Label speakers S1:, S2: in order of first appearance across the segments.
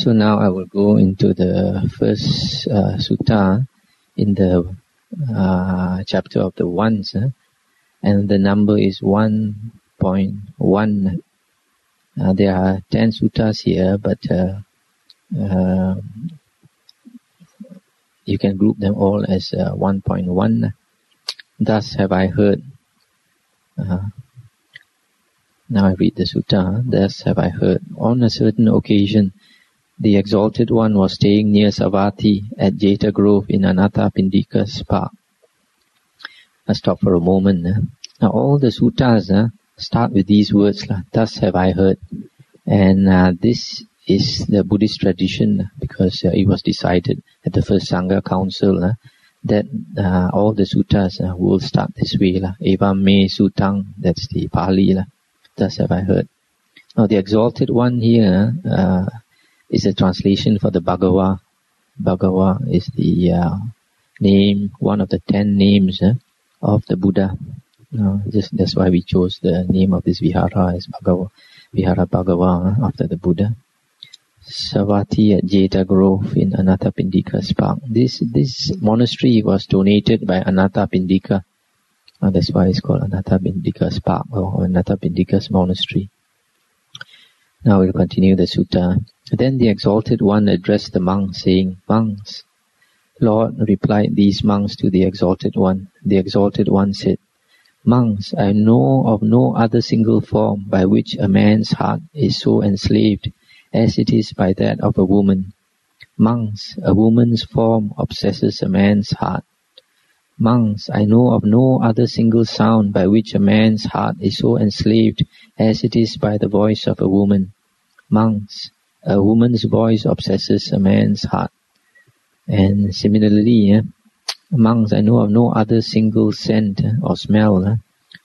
S1: So now I will go into the first uh, sutta in the uh, chapter of the ones, uh, and the number is 1.1. Uh, there are 10 suttas here, but uh, uh, you can group them all as uh, 1.1. Thus have I heard. now I read the sutta. Thus have I heard. On a certain occasion, the Exalted One was staying near Savatthi at Jeta Grove in Anathapindika's park. I stop for a moment. Now all the suttas start with these words, thus have I heard. And uh, this is the Buddhist tradition because uh, it was decided at the first Sangha Council uh, that uh, all the suttas uh, will start this way. Evam me sutang, that's the Pali. Thus have I heard. Now the exalted one here uh, is a translation for the Bhagawa. Bhagawa is the uh, name, one of the ten names uh, of the Buddha. Uh, just, that's why we chose the name of this vihara as Bhagawa, Vihara Bhagawa after the Buddha. Savatthi at Jeta Grove in Anathapindika's park. This this monastery was donated by Anathapindika. Uh, that's why it's called Anathapindika's park or Anathapindika's monastery. Now we'll continue the sutta. Then the Exalted One addressed the monks, saying, Monks, Lord, replied these monks to the Exalted One. The Exalted One said, Monks, I know of no other single form by which a man's heart is so enslaved as it is by that of a woman. Monks, a woman's form obsesses a man's heart. Monks, I know of no other single sound by which a man's heart is so enslaved as it is by the voice of a woman. Monks, a woman's voice obsesses a man's heart. And similarly, eh, monks, I know of no other single scent or smell, eh,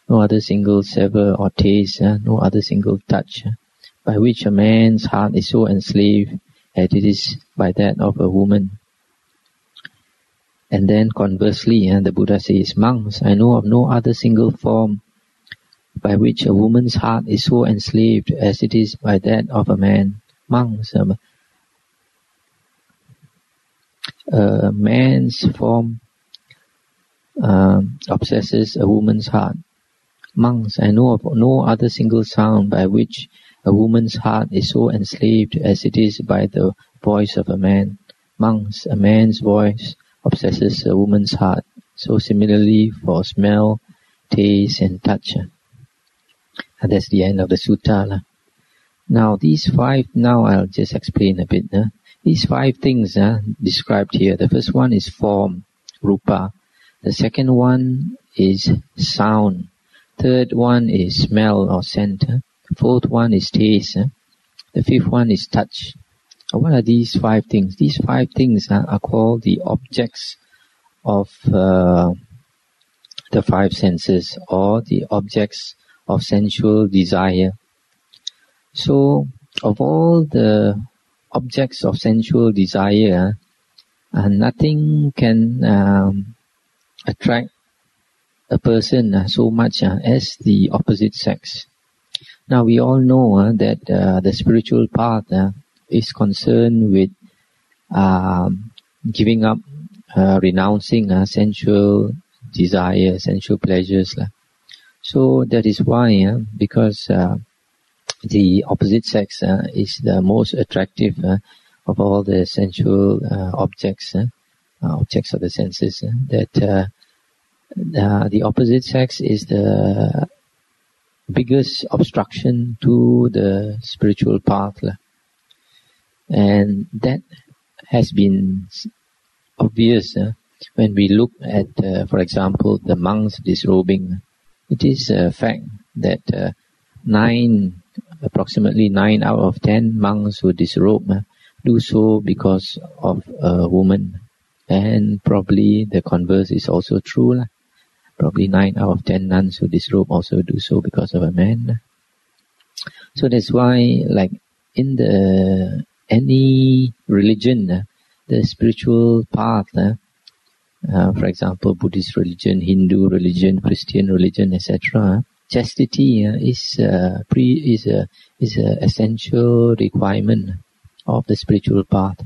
S1: no other single savor or taste, eh, no other single touch, eh, by which a man's heart is so enslaved as it is by that of a woman. And then conversely, uh, the Buddha says, monks, I know of no other single form by which a woman's heart is so enslaved as it is by that of a man monks. Um, a man's form um, obsesses a woman's heart. Monks, I know of no other single sound by which a woman's heart is so enslaved as it is by the voice of a man. Monks, a man's voice obsesses a woman's heart. So similarly for smell, taste and touch. And that's the end of the sutta. Now these five, now I'll just explain a bit. Uh, these five things uh, described here. The first one is form, rupa. The second one is sound. Third one is smell or scent. Fourth one is taste. The fifth one is touch. What are these five things? These five things uh, are called the objects of uh, the five senses or the objects of sensual desire. So, of all the objects of sensual desire, uh, nothing can um, attract a person uh, so much uh, as the opposite sex. Now we all know uh, that uh, the spiritual path is concerned with um, giving up, renouncing sensual desire, sensual pleasures. So that is why, because the opposite sex uh, is the most attractive uh, of all the sensual uh, objects, uh, objects of the senses. Uh, that uh, the opposite sex is the biggest obstruction to the spiritual path, and that has been obvious when we look at, for example, the monks disrobing. It is a fact that nine approximately nine out of ten monks who disrobe uh, do so because of a woman. And probably the converse is also true. Uh. Probably nine out of ten nuns who disrobe also do so because of a man. So that's why, like in the any religion, uh, the spiritual path, uh, uh, for example, Buddhist religion, Hindu religion, Christian religion, etc chastity uh, is uh, pre is a is a essential requirement of the spiritual path,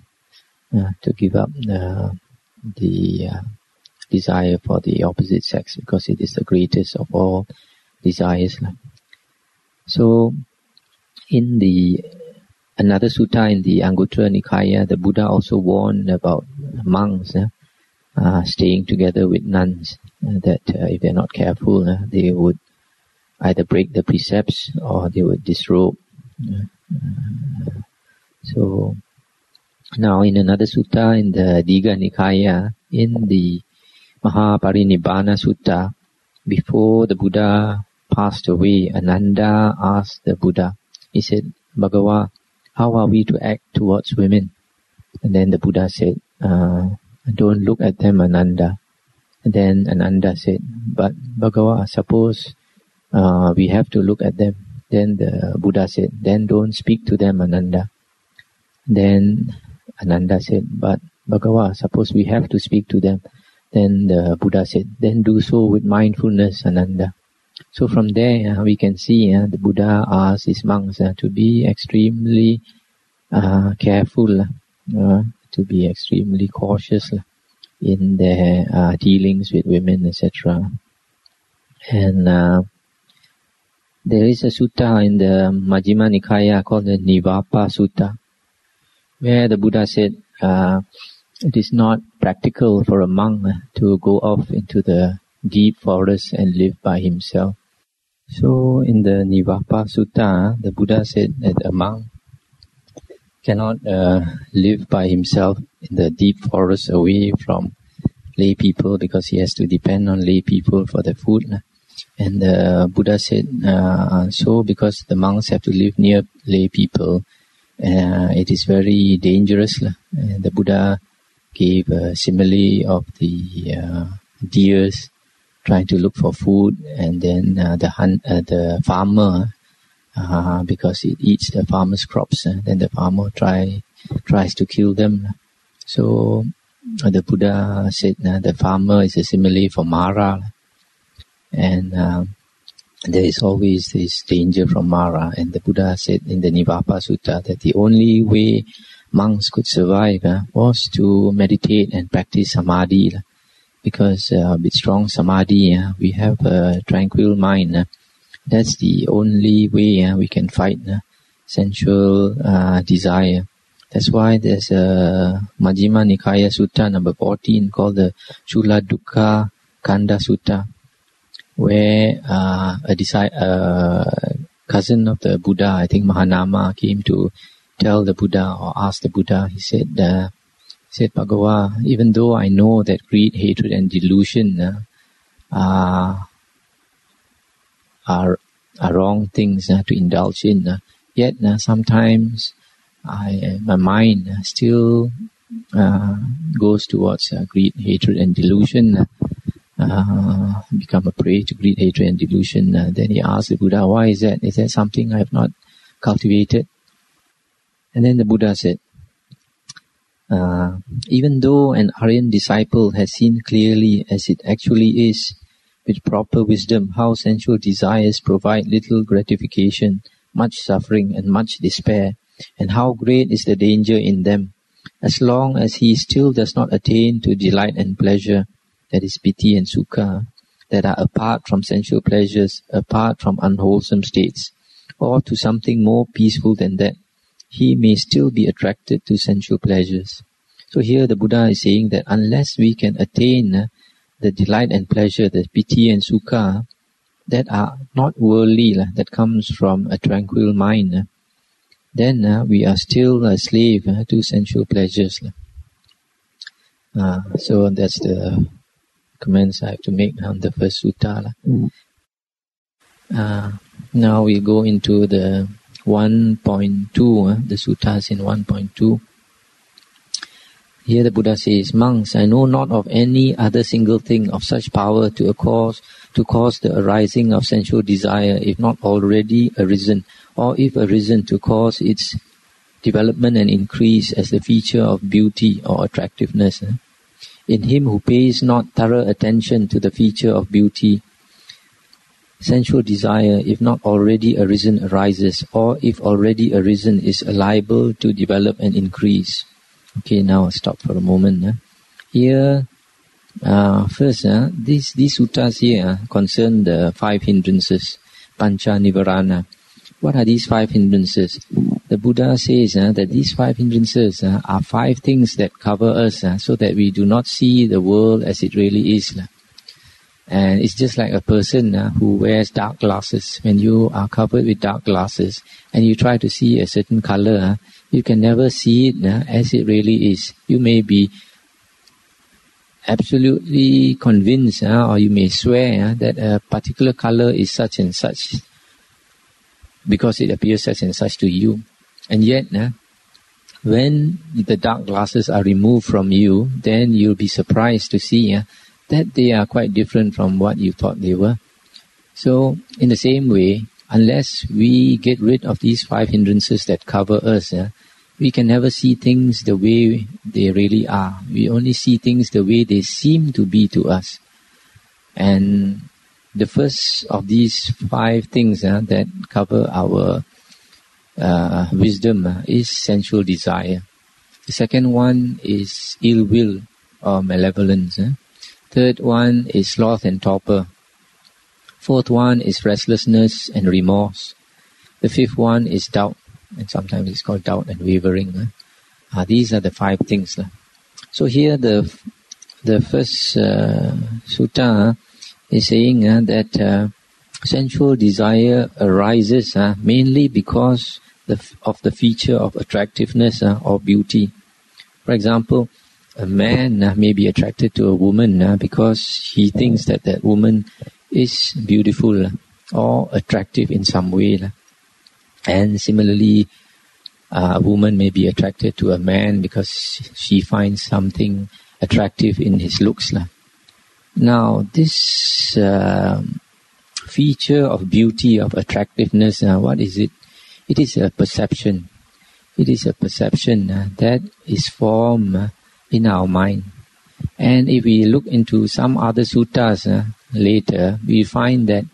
S1: uh, to give up the desire for the opposite sex because it is the greatest of all desires. So, in the another sutta in the Anguttara Nikaya, the Buddha also warned about monks uh, staying together with nuns, uh, that uh, if they're not careful, uh, they would either break the precepts or they would disrobe. So, now in another sutta in the Digha Nikaya, in the Mahaparinibbana Sutta, before the Buddha passed away, Ananda asked the Buddha, he said, Bhagawa, how are we to act towards women? And then the Buddha said, uh, don't look at them, Ananda. And then Ananda said, but Bhagawa, suppose uh, we have to look at them. Then the Buddha said, then don't speak to them, Ananda. Then Ananda said, but Bhagawa, suppose we have to speak to them. Then the Buddha said, then do so with mindfulness, Ananda. So from there uh, we can see uh, the Buddha asked his monks uh, to be extremely uh, careful, uh, to be extremely cautious in their uh, dealings with women, etc. And there is a sutta in the Majjhima Nikaya called the Nivapa Sutta, where the Buddha said, it is not practical for a monk to go off into the deep forest and live by himself. So in the Nivapa Sutta, the Buddha said that a monk cannot uh, live by himself in the deep forest away from lay people because he has to depend on lay people for the food. And the Buddha said, uh, so because the monks have to live near lay people, uh, it is very dangerous. And the Buddha gave a simile of the uh, deers trying to look for food, and then uh, the hunt, uh, the farmer, uh, because it eats the farmer's crops, uh, then the farmer try tries to kill them. So uh, the Buddha said the farmer is a simile for Mara, and um, there is always this danger from Mara. And the Buddha said in the Nivapa Sutta that the only way monks could survive uh, was to meditate and practice samadhi. Uh, because uh, with strong samadhi, uh, we have a tranquil mind. Uh, that's the only way uh, we can fight uh, sensual uh, desire. That's why there's a Majjhima Nikaya Sutta number 14 called the Chula Dukkha Kanda Sutta, where a disi- cousin of the Buddha, I think Mahanama, came to tell the Buddha or ask the Buddha, he said, uh, said Bhagawa, even though I know that greed, hatred, and delusion uh, are, are, are wrong things uh, to indulge in, uh, yet uh, sometimes I, my mind still uh, goes towards greed, hatred, and delusion. become a prey to greed, hatred, and delusion. then he asked the Buddha, "Why is that? Is that something I have not cultivated?" And then the Buddha said, uh, even though an Aryan disciple has seen clearly as it actually is, with proper wisdom, how sensual desires provide little gratification, much suffering, and much despair, and how great is the danger in them, as long as he still does not attain to delight and pleasure, that is piti and sukha, that are apart from sensual pleasures, apart from unwholesome states, or to something more peaceful than that, he may still be attracted to sensual pleasures. So here the Buddha is saying that unless we can attain uh, the delight and pleasure, the piti and sukha, that are not worldly, uh, that comes from a tranquil mind, uh, then uh, we are still a slave uh, to sensual pleasures. Uh, so that's the comments I have to make on the first sutta. Mm. now we go into the 1.2, uh, the suttas in 1.2. Here the Buddha says, Monks, I know not of any other single thing of such power to cause to cause the arising of sensual desire, if not already arisen, or if arisen to cause its development and increase as the feature of beauty or attractiveness. Eh? In him who pays not thorough attention to the feature of beauty, sensual desire, if not already arisen, arises, or if already arisen, is liable to develop and increase. Okay, now I'll stop for a moment. Here, uh, first, uh, these, these suttas here concern the five hindrances, pancha nivarana. What are these five hindrances? The Buddha says uh, that these five hindrances uh, are five things that cover us uh, so that we do not see the world as it really is. And it's just like a person uh, who wears dark glasses. When you are covered with dark glasses and you try to see a certain color, uh, you can never see it uh, as it really is. You may be absolutely convinced uh, or you may swear uh, that a particular color is such and such because it appears such and such to you. And yet, uh, when the dark glasses are removed from you, then you'll be surprised to see that they are quite different from what you thought they were. So, in the same way, unless we get rid of these five hindrances that cover us, uh, we can never see things the way they really are. We only see things the way they seem to be to us. And the first of these five things uh, that cover our uh, wisdom uh, is sensual desire. The second one is ill will or malevolence. Third one is sloth and torpor. Fourth one is restlessness and remorse. The fifth one is doubt, and sometimes it's called doubt and wavering. Uh, these are the five things. So here the the first uh, sutta is saying uh, that uh, sensual desire arises uh, mainly because the, of the feature of attractiveness or beauty. For example, a man uh, may be attracted to a woman uh, because he thinks that that woman is beautiful uh, or attractive in some way. Uh. And similarly, uh, a woman may be attracted to a man because she finds something attractive in his looks. Uh. Now, this feature of beauty, of attractiveness, what is it? It is a perception. It is a perception that is formed in our mind. And if we look into some other suttas uh, later, we find that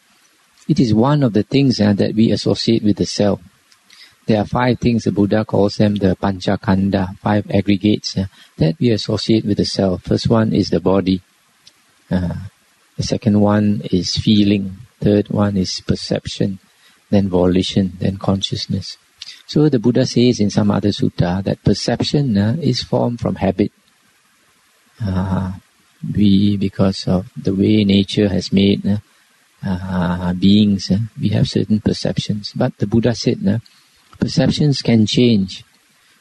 S1: it is one of the things uh, that we associate with the self. There are five things the Buddha calls them the panchakkhandha, five aggregates uh, that we associate with the self. First one is the body. Uh, the second one is feeling. Third one is perception. Then volition. Then consciousness. So the Buddha says in some other sutta that perception uh, is formed from habit uh, we, because of the way nature has made uh, uh, beings, uh, we have certain perceptions. But the Buddha said, uh, perceptions can change.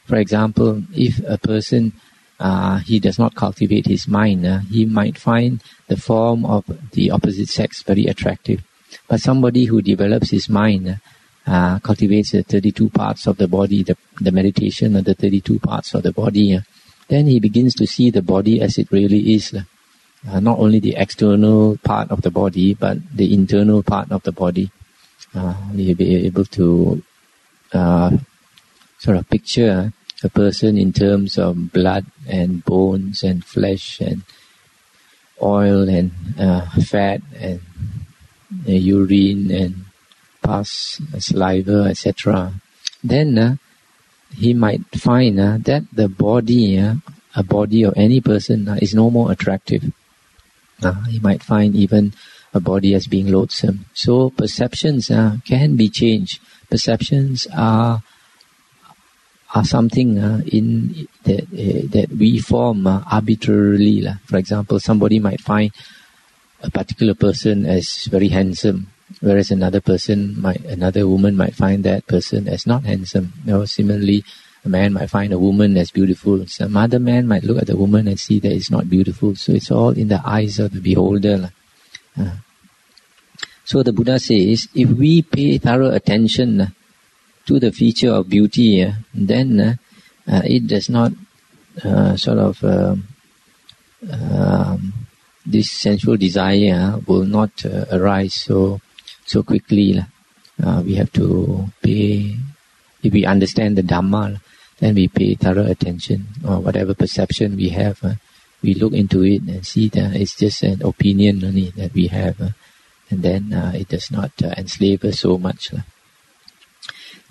S1: For example, if a person uh, he does not cultivate his mind, uh, he might find the form of the opposite sex very attractive. But somebody who develops his mind, uh, cultivates the 32 parts of the body, the, the meditation of the 32 parts of the body, then he begins to see the body as it really is. Uh, not only the external part of the body, but the internal part of the body. Uh, you'll be able to uh, sort of picture a person in terms of blood and bones and flesh and oil and uh, fat and uh, urine and pus, saliva, etc. Then uh, he might find uh, that the body, uh, a body of any person, uh, is no more attractive. Uh, he might find even a body as being loathsome. So perceptions uh, can be changed. Perceptions are are something uh, in that that we form arbitrarily. For example, somebody might find a particular person as very handsome whereas another person might another woman might find that person as not handsome. Similarly a man might find a woman as beautiful. Some other man might look at the woman and see that it's not beautiful. So it's all in the eyes of the beholder uh, so the buddha says if we pay thorough attention uh, to the feature of beauty uh, then uh, uh, it does not uh, sort of um, this sensual desire will not arise. So so quickly. Uh, we have to pay, if we understand the Dhamma, then we pay thorough attention or whatever perception we have. Uh, we look into it and see that it's just an opinion only that we have. Uh, and then uh, it does not uh, enslave us so much.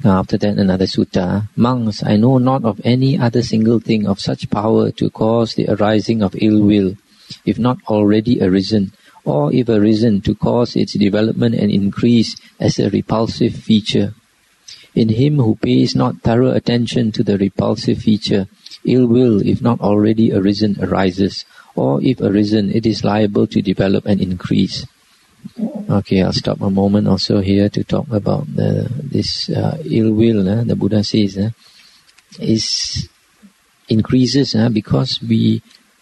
S1: Now after that another sutta, monks, I know not of any other single thing of such power to cause the arising of ill will, if not already arisen, or if arisen to cause its development and increase as a repulsive feature. In him who pays not thorough attention to the repulsive feature, ill will, if not already arisen, arises, or if arisen, it is liable to develop and increase. Okay, I'll stop a moment also here to talk about the, this uh, ill will. Uh, the Buddha says uh, is increases uh, because we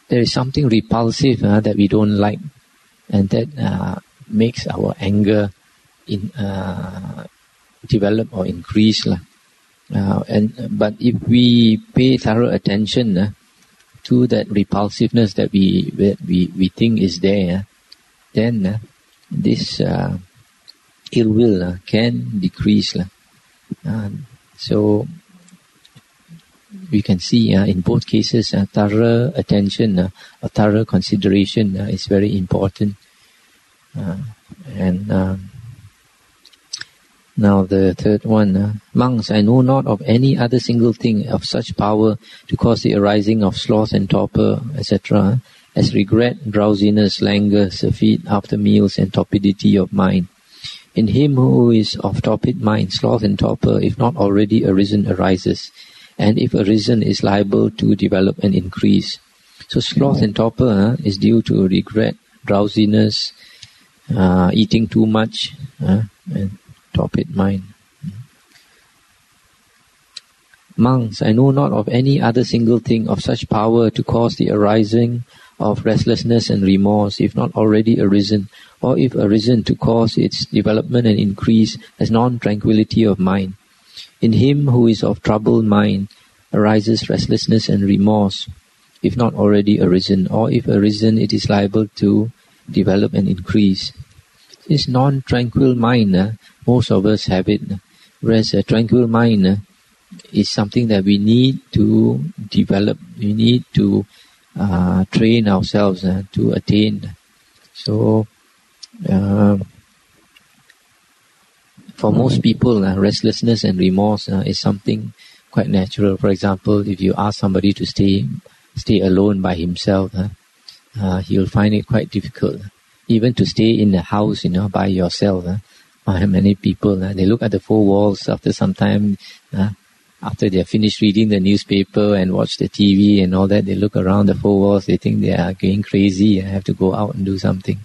S1: there is something repulsive uh, that we don't like, and that uh, makes our anger in uh, develop or increase. Uh, and but if we pay thorough attention uh, to that repulsiveness that we that we, we think is there, then uh, this uh, ill will uh, can decrease. Uh, so we can see uh, in both cases uh, thorough attention, uh, thorough consideration uh, is very important. Uh, and um, now the third one, uh, monks, I know not of any other single thing of such power to cause the arising of sloth and torpor, etc., as regret, drowsiness, languor, surfeit after meals, and torpidity of mind. In him who is of torpid mind, sloth and torpor, if not already arisen, arises, and if arisen, is liable to develop and increase. So sloth and torpor uh, is due to regret, drowsiness, uh, eating too much, uh, and torpid mind. Monks, I know not of any other single thing of such power to cause the arising of restlessness and remorse, if not already arisen, or if arisen to cause its development and increase as non-tranquility of mind. In him who is of troubled mind arises restlessness and remorse, if not already arisen, or if arisen it is liable to develop and increase. This non-tranquil mind uh, most of us have it. Whereas a tranquil mind uh, is something that we need to develop. We need to uh, train ourselves uh, to attain. So, uh, for most people, uh, restlessness and remorse uh, is something quite natural. For example, if you ask somebody to stay stay alone by himself, he'll find it quite difficult. Even to stay in the house, you know, by yourself uh, many people, uh, they look at the four walls after some time, uh, after they are finished reading the newspaper and watch the TV and all that, they look around the four walls, they think they are going crazy and have to go out and do something.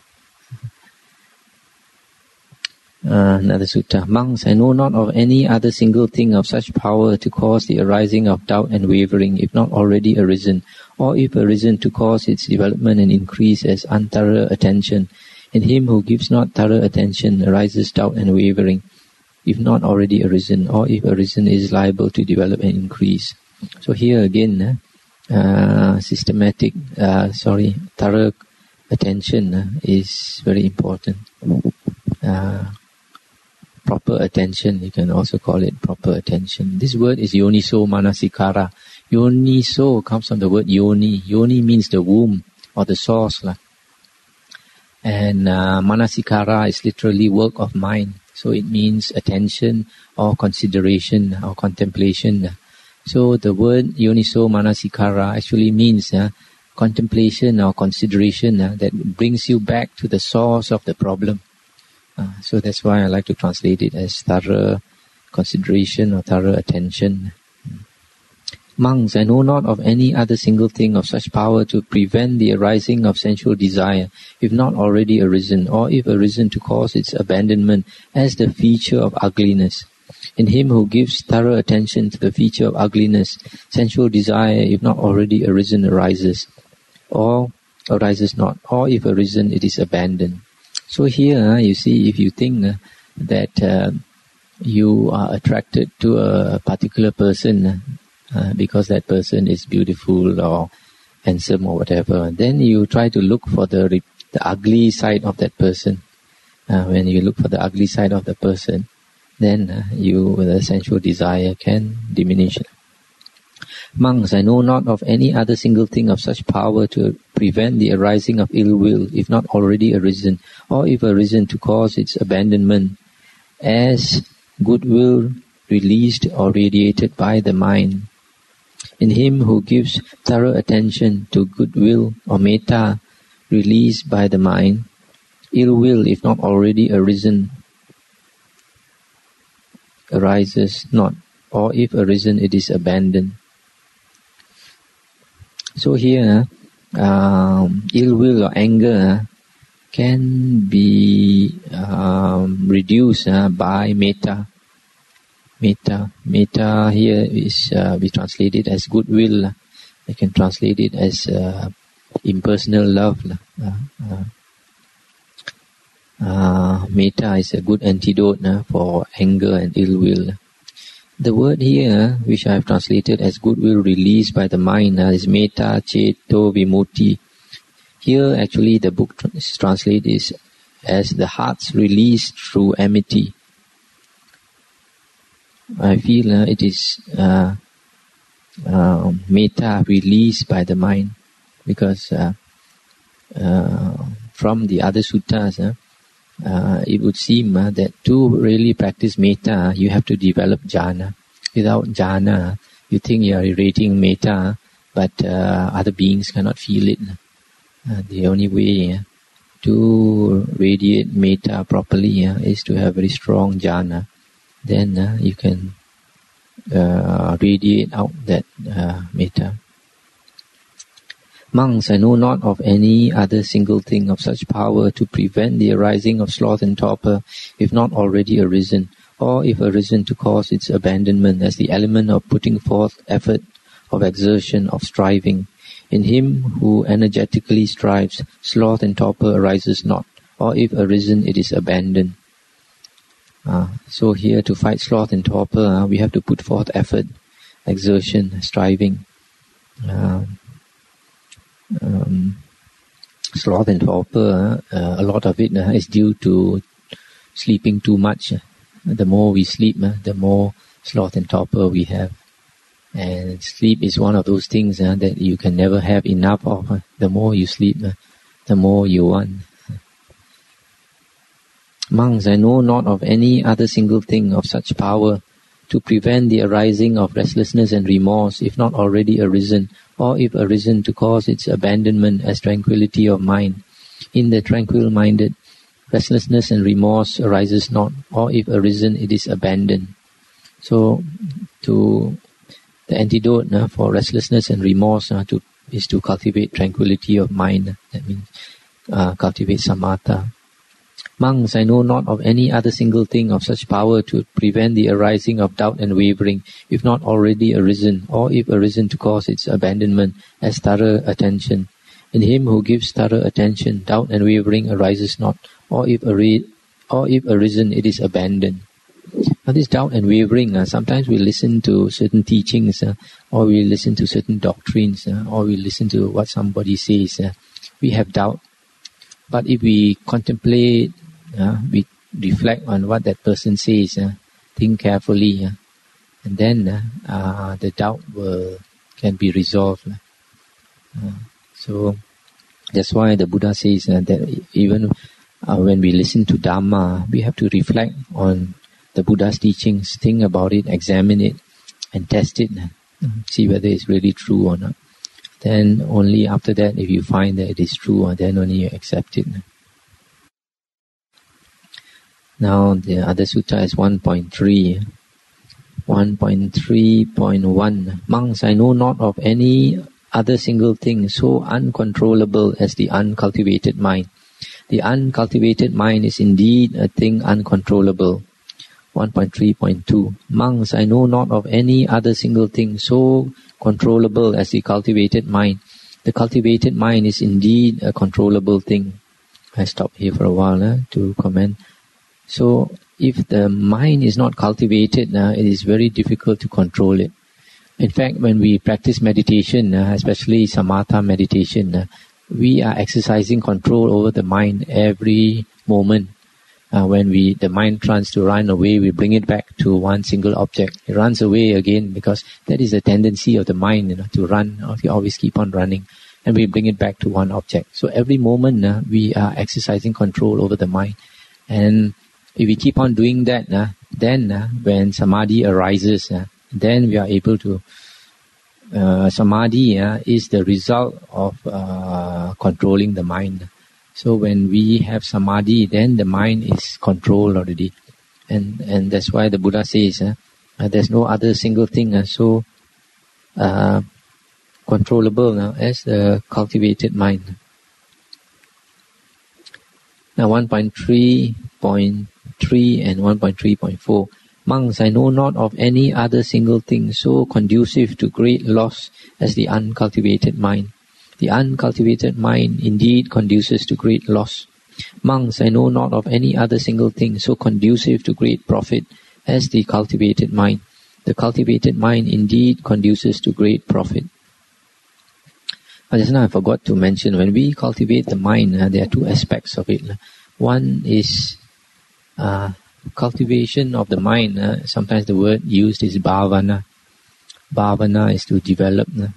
S1: Uh, another sutta. Monks, I know not of any other single thing of such power to cause the arising of doubt and wavering, if not already arisen, or if arisen to cause its development and increase as unthorough attention, in him who gives not thorough attention arises doubt and wavering, if not already arisen, or if arisen is liable to develop and increase. So here again, uh, systematic, uh, sorry, thorough attention uh, is very important. Uh, proper attention, you can also call it proper attention. This word is yoniso manasikara. Yoniso comes from the word yoni. Yoni means the womb or the source. Like. And uh, manasikara is literally work of mind. So it means attention or consideration or contemplation. So the word yoniso manasikara actually means uh, contemplation or consideration uh, that brings you back to the source of the problem. Uh, so that's why I like to translate it as thorough consideration or thorough attention. Monks, I know not of any other single thing of such power to prevent the arising of sensual desire, if not already arisen, or if arisen to cause its abandonment as the feature of ugliness. In him who gives thorough attention to the feature of ugliness, sensual desire, if not already arisen, arises, or arises not, or if arisen, it is abandoned. So here, uh, you see, if you think uh, that uh, you are attracted to a particular person, because that person is beautiful or handsome or whatever. Then you try to look for the the ugly side of that person. Uh, when you look for the ugly side of the person, then uh, you the sensual desire can diminish. Monks, I know not of any other single thing of such power to prevent the arising of ill will, if not already arisen, or if arisen to cause its abandonment, as goodwill released or radiated by the mind. In him who gives thorough attention to goodwill or metta released by the mind, ill will, if not already arisen, arises not, or if arisen, it is abandoned. So here, um, ill will or anger can be um, reduced uh, by metta. Metta, metta here is uh, we translate it as goodwill. I can translate it as uh, impersonal love. Uh, metta is a good antidote for anger and ill will. The word here, which I have translated as goodwill released by the mind, uh, is metta ceto vimutti. Here, actually, the book is translated as the heart's release through amity. I feel uh, it is uh, uh, metta released by the mind because uh, uh, from the other suttas, uh, uh, it would seem uh, that to really practice metta, you have to develop jhana. Without jhana, you think you are rating metta, but uh, other beings cannot feel it. Uh, the only way to radiate metta properly is to have very strong jhana. Then you can radiate out that metta. Monks, I know not of any other single thing of such power to prevent the arising of sloth and torpor, if not already arisen, or if arisen to cause its abandonment as the element of putting forth effort, of exertion, of striving. In him who energetically strives, sloth and torpor arises not, or if arisen, it is abandoned. Uh, so here to fight sloth and torpor, uh, we have to put forth effort, exertion, striving. Uh, um, sloth and torpor, uh, a lot of it uh, is due to sleeping too much. The more we sleep, uh, the more sloth and torpor we have. And sleep is one of those things uh, that you can never have enough of. Uh. The more you sleep, the more you want. Monks, I know not of any other single thing of such power to prevent the arising of restlessness and remorse, if not already arisen, or if arisen to cause its abandonment as tranquility of mind. In the tranquil minded, restlessness and remorse arises not, or if arisen, it is abandoned. So, to the antidote uh, for restlessness and remorse to, is to cultivate tranquility of mind. That means uh, cultivate samatha. Monks, I know not of any other single thing of such power to prevent the arising of doubt and wavering, if not already arisen, or if arisen to cause its abandonment, as thorough attention. In him who gives thorough attention, doubt and wavering arises not, or if, ari- or if arisen, it is abandoned. Now this doubt and wavering, uh, sometimes we listen to certain teachings, uh, or we listen to certain doctrines, uh, or we listen to what somebody says. Uh, we have doubt. But if we contemplate uh, we reflect on what that person says, uh, think carefully, uh, and then uh, uh, the doubt will can be resolved. Uh, so that's why the Buddha says that even when we listen to Dharma, we have to reflect on the Buddha's teachings, think about it, examine it, and test it, see whether it's really true or not. Then only after that, if you find that it is true, ah, then only you accept it. Now the other sutta is 1.3. 1.3.1 Monks, I know not of any other single thing so uncontrollable as the uncultivated mind. The uncultivated mind is indeed a thing uncontrollable. 1.3.2 Monks, I know not of any other single thing so controllable as the cultivated mind. The cultivated mind is indeed a controllable thing. I stop here for a while eh, to comment. So if the mind is not cultivated, uh, it is very difficult to control it. In fact, when we practice meditation, uh, especially samatha meditation, uh, we are exercising control over the mind every moment. Uh, when we the mind tries to run away, we bring it back to one single object. It runs away again because that is a tendency of the mind, you know, to run. You always keep on running, and we bring it back to one object. So every moment uh, we are exercising control over the mind. And if we keep on doing that, uh, then uh, when samadhi arises, uh, then we are able to. Uh, samadhi uh, is the result of uh, controlling the mind. So when we have samadhi, then the mind is controlled already, and and that's why the Buddha says, uh, uh, there's no other single thing uh, so uh, controllable now as the cultivated mind. Now 1.3.3 and 1.3.4. Monks, I know not of any other single thing so conducive to great loss as the uncultivated mind. The uncultivated mind indeed conduces to great loss. Monks, I know not of any other single thing so conducive to great profit as the cultivated mind. The cultivated mind indeed conduces to great profit. just now I forgot to mention, when we cultivate the mind, uh, there are two aspects of it. One is uh, cultivation of the mind. Uh, sometimes the word used is bhavana. Bhavana is to develop, uh,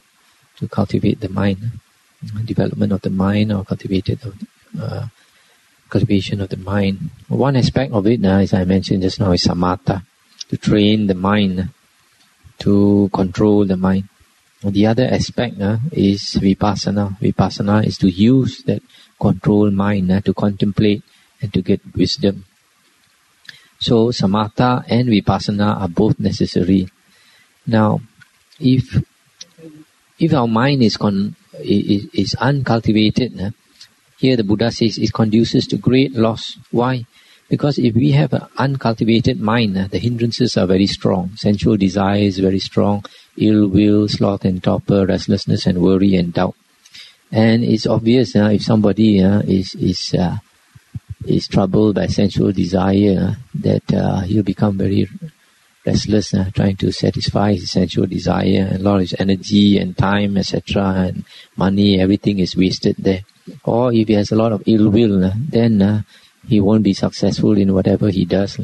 S1: to cultivate the mind. Uh, development of the mind or cultivated of, uh, cultivation of the mind. One aspect of it, as I mentioned just now, is samatha, to train the mind, to control the mind. The other aspect uh, is vipassana. Vipassana is to use that control mind uh, to contemplate and to get wisdom. So samatha and vipassana are both necessary. Now, if if our mind is con, is, is uncultivated, here the Buddha says it conduces to great loss. Why? Because if we have an uncultivated mind, the hindrances are very strong. Sensual desire is very strong. Ill will, sloth and torpor, restlessness and worry and doubt. And it's obvious if somebody is is uh, is troubled by sensual desire, that uh, he'll become very restless, uh, trying to satisfy his sensual desire, and a lot of his energy and time, etc., and money, everything is wasted there. Or if he has a lot of ill will, then he won't be successful in whatever he does.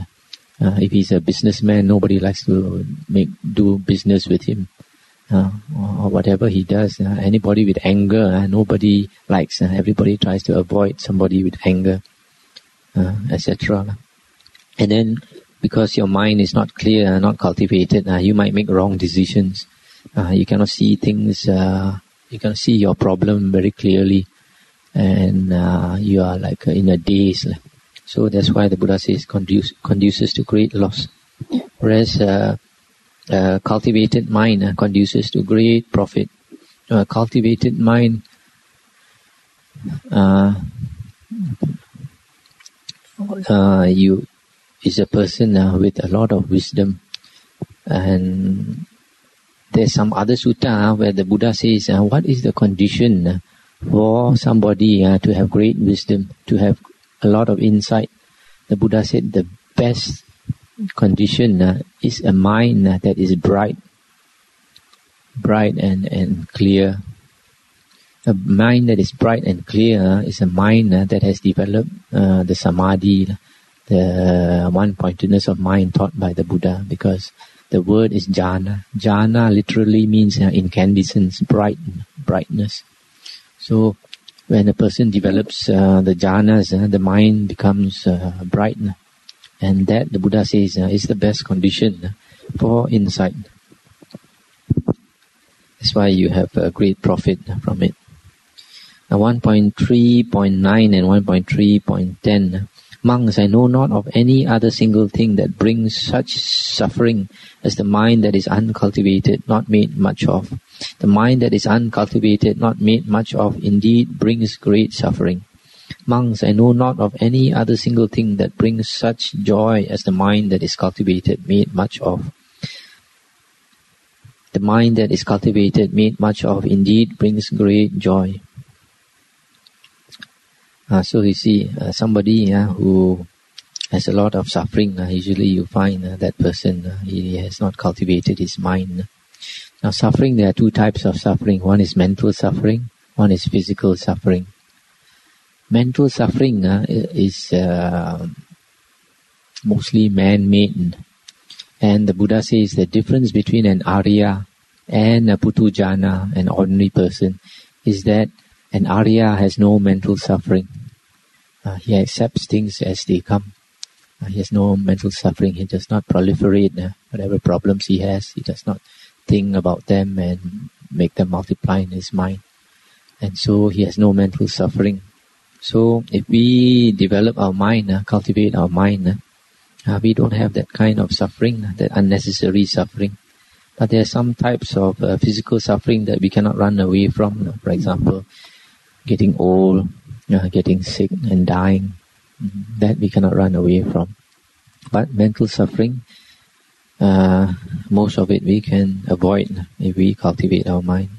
S1: Uh, if he's a businessman, nobody likes to make do business with him. Uh, or, whatever he does. Uh, anybody with anger, uh, nobody likes. Uh, everybody tries to avoid somebody with anger, uh, etc. And then, because your mind is not clear, not cultivated, you might make wrong decisions. you cannot see things. you cannot see your problem very clearly, and you are like in a daze. So that's why the Buddha says conduce, conduces to great loss. Whereas uh, uh, cultivated mind uh, conduces to great profit. Uh, cultivated mind uh, uh, you is a person with a lot of wisdom and there's some other sutta where the Buddha says, uh, what is the condition for somebody uh, to have great wisdom, to have a lot of insight. The Buddha said the best condition uh, is a mind uh, that is bright, bright and, and clear. A mind that is bright and clear uh, is a mind uh, that has developed uh, the samadhi, the one-pointedness of mind taught by the Buddha, because the word is jhana. Jhana literally means uh, incandescence, bright, brightness. So when a person develops uh, the jhanas, uh, the mind becomes uh, bright. And that, the Buddha says, uh, is the best condition for insight. That's why you have a great profit from it. Now 1.3.9 and 1.3.10 Monks, I know not of any other single thing that brings such suffering as the mind that is uncultivated, not made much of. The mind that is uncultivated, not made much of, indeed brings great suffering. Monks, I know not of any other single thing that brings such joy as the mind that is cultivated, made much of. The mind that is cultivated, made much of, indeed brings great joy. Uh, so you see, uh, somebody uh, who has a lot of suffering, uh, usually you find uh, that person, uh, he has not cultivated his mind. Now suffering, there are two types of suffering. One is mental suffering, one is physical suffering. Mental suffering is mostly man-made. And the Buddha says the difference between an Arya and a Puthujjana, an ordinary person, is that an Arya has no mental suffering. Uh, he accepts things as they come. Uh, he has no mental suffering. He does not proliferate uh, whatever problems he has. He does not think about them and make them multiply in his mind. And so he has no mental suffering. So if we develop our mind, uh, cultivate our mind, uh, uh we don't have that kind of suffering, uh, that unnecessary suffering. But there are some types of uh, physical suffering that we cannot run away from. For example, getting old, uh, getting sick and dying. That we cannot run away from. But mental suffering, uh, most of it we can avoid if we cultivate our mind.